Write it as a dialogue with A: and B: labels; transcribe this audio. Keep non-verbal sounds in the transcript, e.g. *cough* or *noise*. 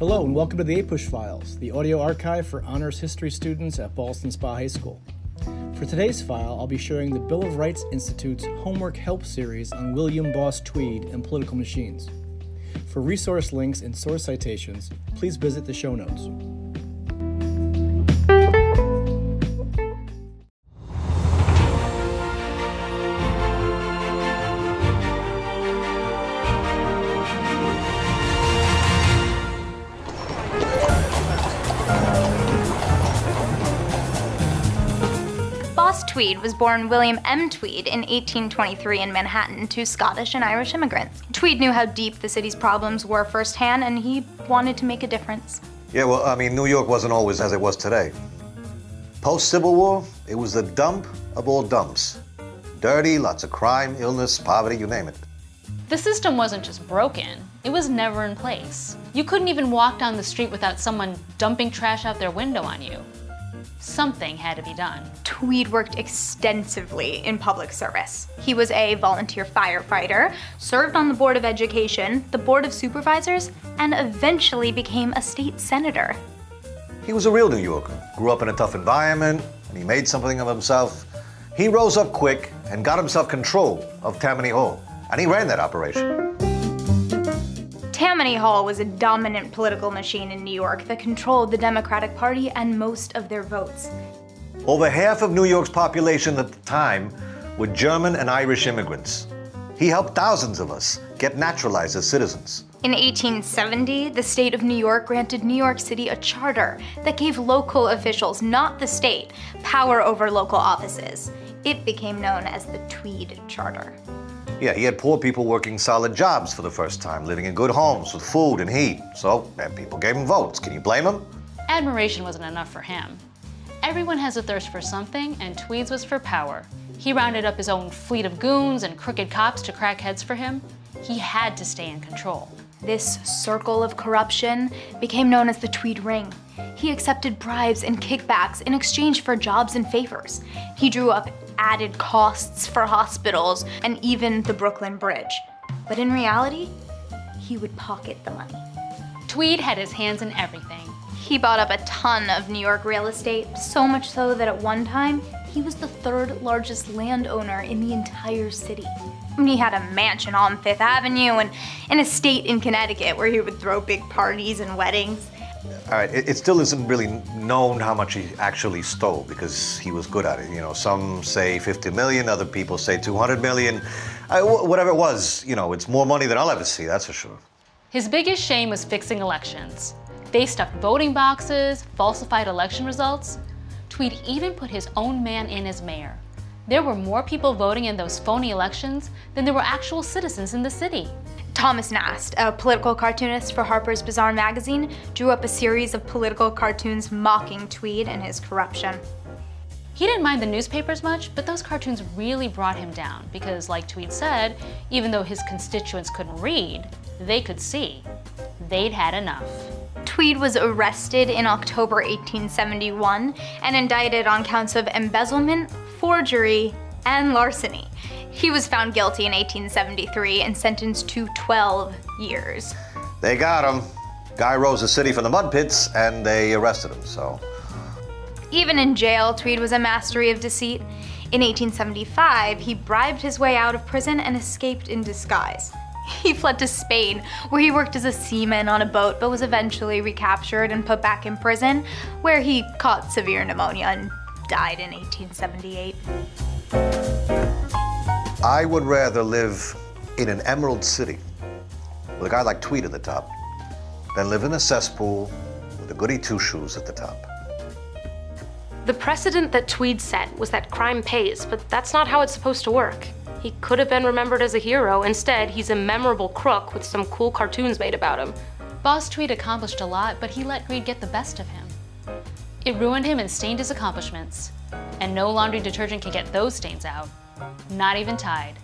A: Hello and welcome to the APUSH Files, the audio archive for honors history students at Ballston Spa High School. For today's file, I'll be showing the Bill of Rights Institute's Homework Help series on William Boss Tweed and political machines. For resource links and source citations, please visit the show notes.
B: Boss Tweed was born William M. Tweed in 1823 in Manhattan to Scottish and Irish immigrants. Tweed knew how deep the city's problems were firsthand, and he wanted to make a difference.
C: Yeah, well, I mean, New York wasn't always as it was today. Post Civil War, it was the dump of all dumps. Dirty, lots of crime, illness, poverty, you name it.
D: The system wasn't just broken, it was never in place. You couldn't even walk down the street without someone dumping trash out their window on you. Something had to be done.
B: Tweed worked extensively in public service. He was a volunteer firefighter, served on the Board of Education, the Board of Supervisors, and eventually became a state senator.
C: He was a real New Yorker, grew up in a tough environment, and he made something of himself. He rose up quick and got himself control of Tammany Hall, and he ran that operation.
B: Tammany Hall was a dominant political machine in New York that controlled the Democratic Party and most of their votes.
C: Over half of New York's population at the time were German and Irish immigrants. He helped thousands of us get naturalized as citizens.
B: In 1870, the state of New York granted New York City a charter that gave local officials, not the state, power over local offices. It became known as the Tweed Charter.
C: Yeah, he had poor people working solid jobs for the first time, living in good homes with food and heat. So, and people gave him votes. Can you blame him?
D: Admiration wasn't enough for him. Everyone has a thirst for something, and Tweed's was for power. He rounded up his own fleet of goons and crooked cops to crack heads for him. He had to stay in control.
B: This circle of corruption became known as the Tweed Ring. He accepted bribes and kickbacks in exchange for jobs and favors. He drew up added costs for hospitals and even the Brooklyn Bridge. But in reality, he would pocket the money.
D: Tweed had his hands in everything.
B: He bought up a ton of New York real estate, so much so that at one time, he was the third largest landowner in the entire city. Mean, he had a mansion on Fifth Avenue and an estate in Connecticut where he would throw big parties and weddings.
C: All right, it, it still isn't really known how much he actually stole because he was good at it. You know, some say 50 million, other people say 200 million. I, whatever it was, you know, it's more money than I'll ever see, that's for sure.
D: His biggest shame was fixing elections. They stuffed voting boxes, falsified election results. Tweed even put his own man in as mayor. There were more people voting in those phony elections than there were actual citizens in the city.
B: Thomas Nast, a political cartoonist for Harper's Bazaar magazine, drew up a series of political cartoons mocking Tweed and his corruption.
D: He didn't mind the newspapers much, but those cartoons really brought him down because, like Tweed said, even though his constituents couldn't read, they could see. They'd had enough.
B: Tweed was arrested in October 1871 and indicted on counts of embezzlement, forgery, and larceny. He was found guilty in 1873 and sentenced to 12 years.
C: They got him. Guy rose the city from the mud pits and they arrested him, so.
B: Even in jail, Tweed was a mastery of deceit. In 1875, he bribed his way out of prison and escaped in disguise. *laughs* He fled to Spain, where he worked as a seaman on a boat but was eventually recaptured and put back in prison, where he caught severe pneumonia and died in 1878.
C: I would rather live in an emerald city with a guy like Tweed at the top than live in a cesspool with a goody two shoes at the top.
E: The precedent that Tweed set was that crime pays, but that's not how it's supposed to work. He could have been remembered as a hero. Instead, he's a memorable crook with some cool cartoons made about him.
D: Boss Tweed accomplished a lot, but he let greed get the best of him. It ruined him and stained his accomplishments. And no laundry detergent can get those stains out. Not even Tide.